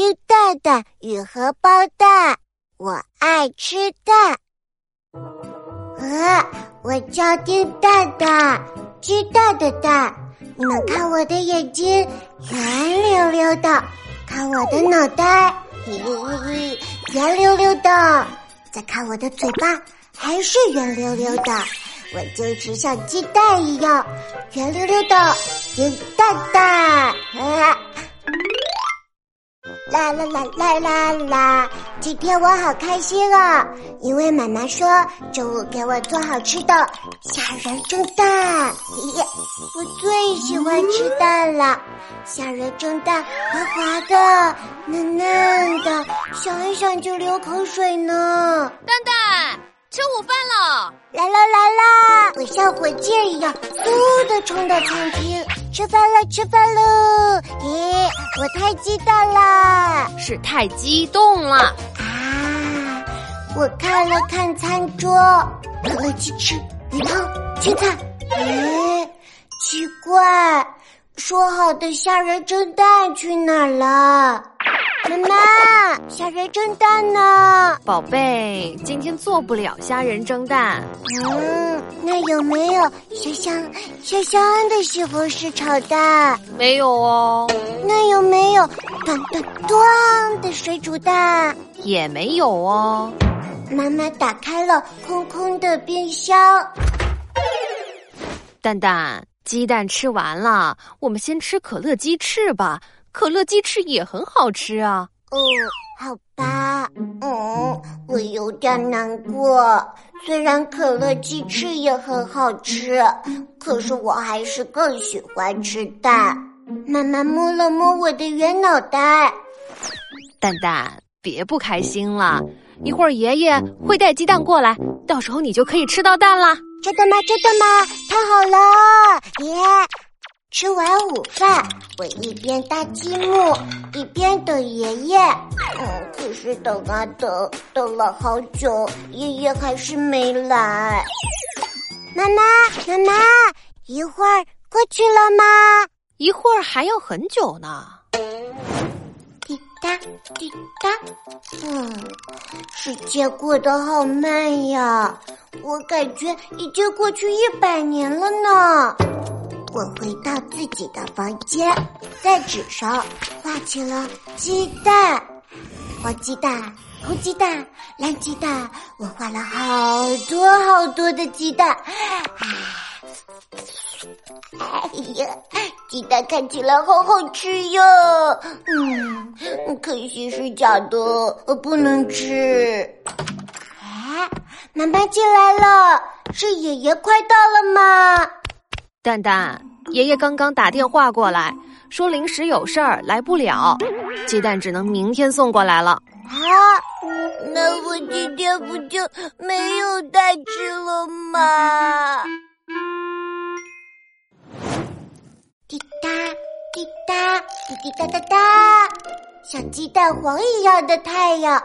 丁蛋蛋与荷包蛋，我爱吃蛋。呃，我叫丁蛋蛋，鸡蛋的蛋。你们看我的眼睛圆溜溜的，看我的脑袋，嘿嘿嘿，圆溜溜的。再看我的嘴巴，还是圆溜溜的。我就是像鸡蛋一样圆溜溜的金蛋蛋。啦啦啦啦啦啦！今天我好开心啊，因为妈妈说中午给我做好吃的虾仁蒸蛋。咦，我最喜欢吃蛋了，虾仁蒸蛋滑滑的、嫩嫩的，想一想就流口水呢。蛋蛋。吃午饭了，来了来了！我像火箭一样，嗖的冲到餐厅，吃饭了吃饭喽！咦，我太激动了！是太激动了啊！我看了看餐桌，可乐鸡翅、鱼汤、青菜，咦，奇怪，说好的虾仁蒸蛋去哪儿了？妈妈，虾仁蒸蛋呢？宝贝，今天做不了虾仁蒸蛋。嗯，那有没有香香香香的西红柿炒蛋？没有哦。那有没有咚咚咚的水煮蛋？也没有哦。妈妈打开了空空的冰箱。蛋蛋，鸡蛋吃完了，我们先吃可乐鸡翅吧。可乐鸡翅也很好吃啊！哦，好吧，嗯，我有点难过。虽然可乐鸡翅也很好吃，可是我还是更喜欢吃蛋。妈妈摸了摸我的圆脑袋，蛋蛋，别不开心了。一会儿爷爷会带鸡蛋过来，到时候你就可以吃到蛋了。真的吗？真的吗？太好了，爷！吃完午饭，我一边搭积木，一边等爷爷。嗯，可是等啊等，等了好久，爷爷还是没来。妈妈，妈妈，一会儿过去了吗？一会儿还要很久呢。滴答滴答，嗯，时间过得好慢呀，我感觉已经过去一百年了呢。我回到自己的房间，在纸上画起了鸡蛋，黄鸡蛋、红鸡蛋、蓝鸡蛋，我画了好多好多的鸡蛋。哎呀，鸡蛋看起来好好吃哟！嗯，可惜是假的，我不能吃。哎，妈妈进来了，是爷爷快到了吗？蛋蛋，爷爷刚刚打电话过来，说临时有事儿来不了，鸡蛋只能明天送过来了。啊，那我今天不就没有蛋吃了吗？滴答滴答滴滴答答答，像鸡蛋黄一样的太阳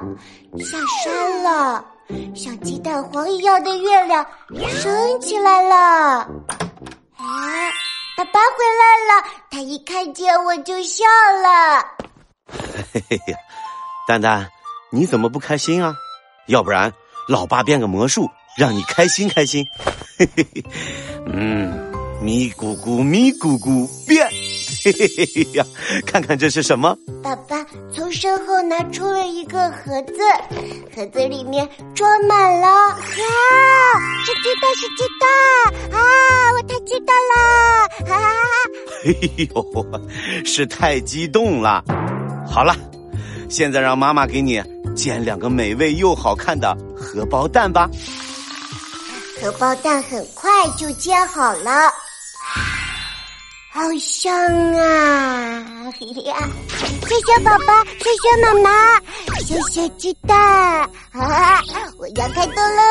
下山了，像鸡蛋黄一样的月亮升起来了。啊，爸爸回来了！他一看见我就笑了。嘿嘿呀，蛋蛋，你怎么不开心啊？要不然，老爸变个魔术，让你开心开心。嘿嘿嘿，嗯，咪咕咕咪咕咕变。嘿嘿嘿呀，看看这是什么？爸爸从身后拿出了一个盒子，盒子里面装满了。哇，是鸡蛋，是鸡蛋！啊，我太激动了！哈哈哈！哎呦，是太激动了。好了，现在让妈妈给你煎两个美味又好看的荷包蛋吧。荷包蛋很快就煎好了。好香啊！谢谢宝宝，谢谢妈妈，谢谢鸡蛋啊！我要开动喽！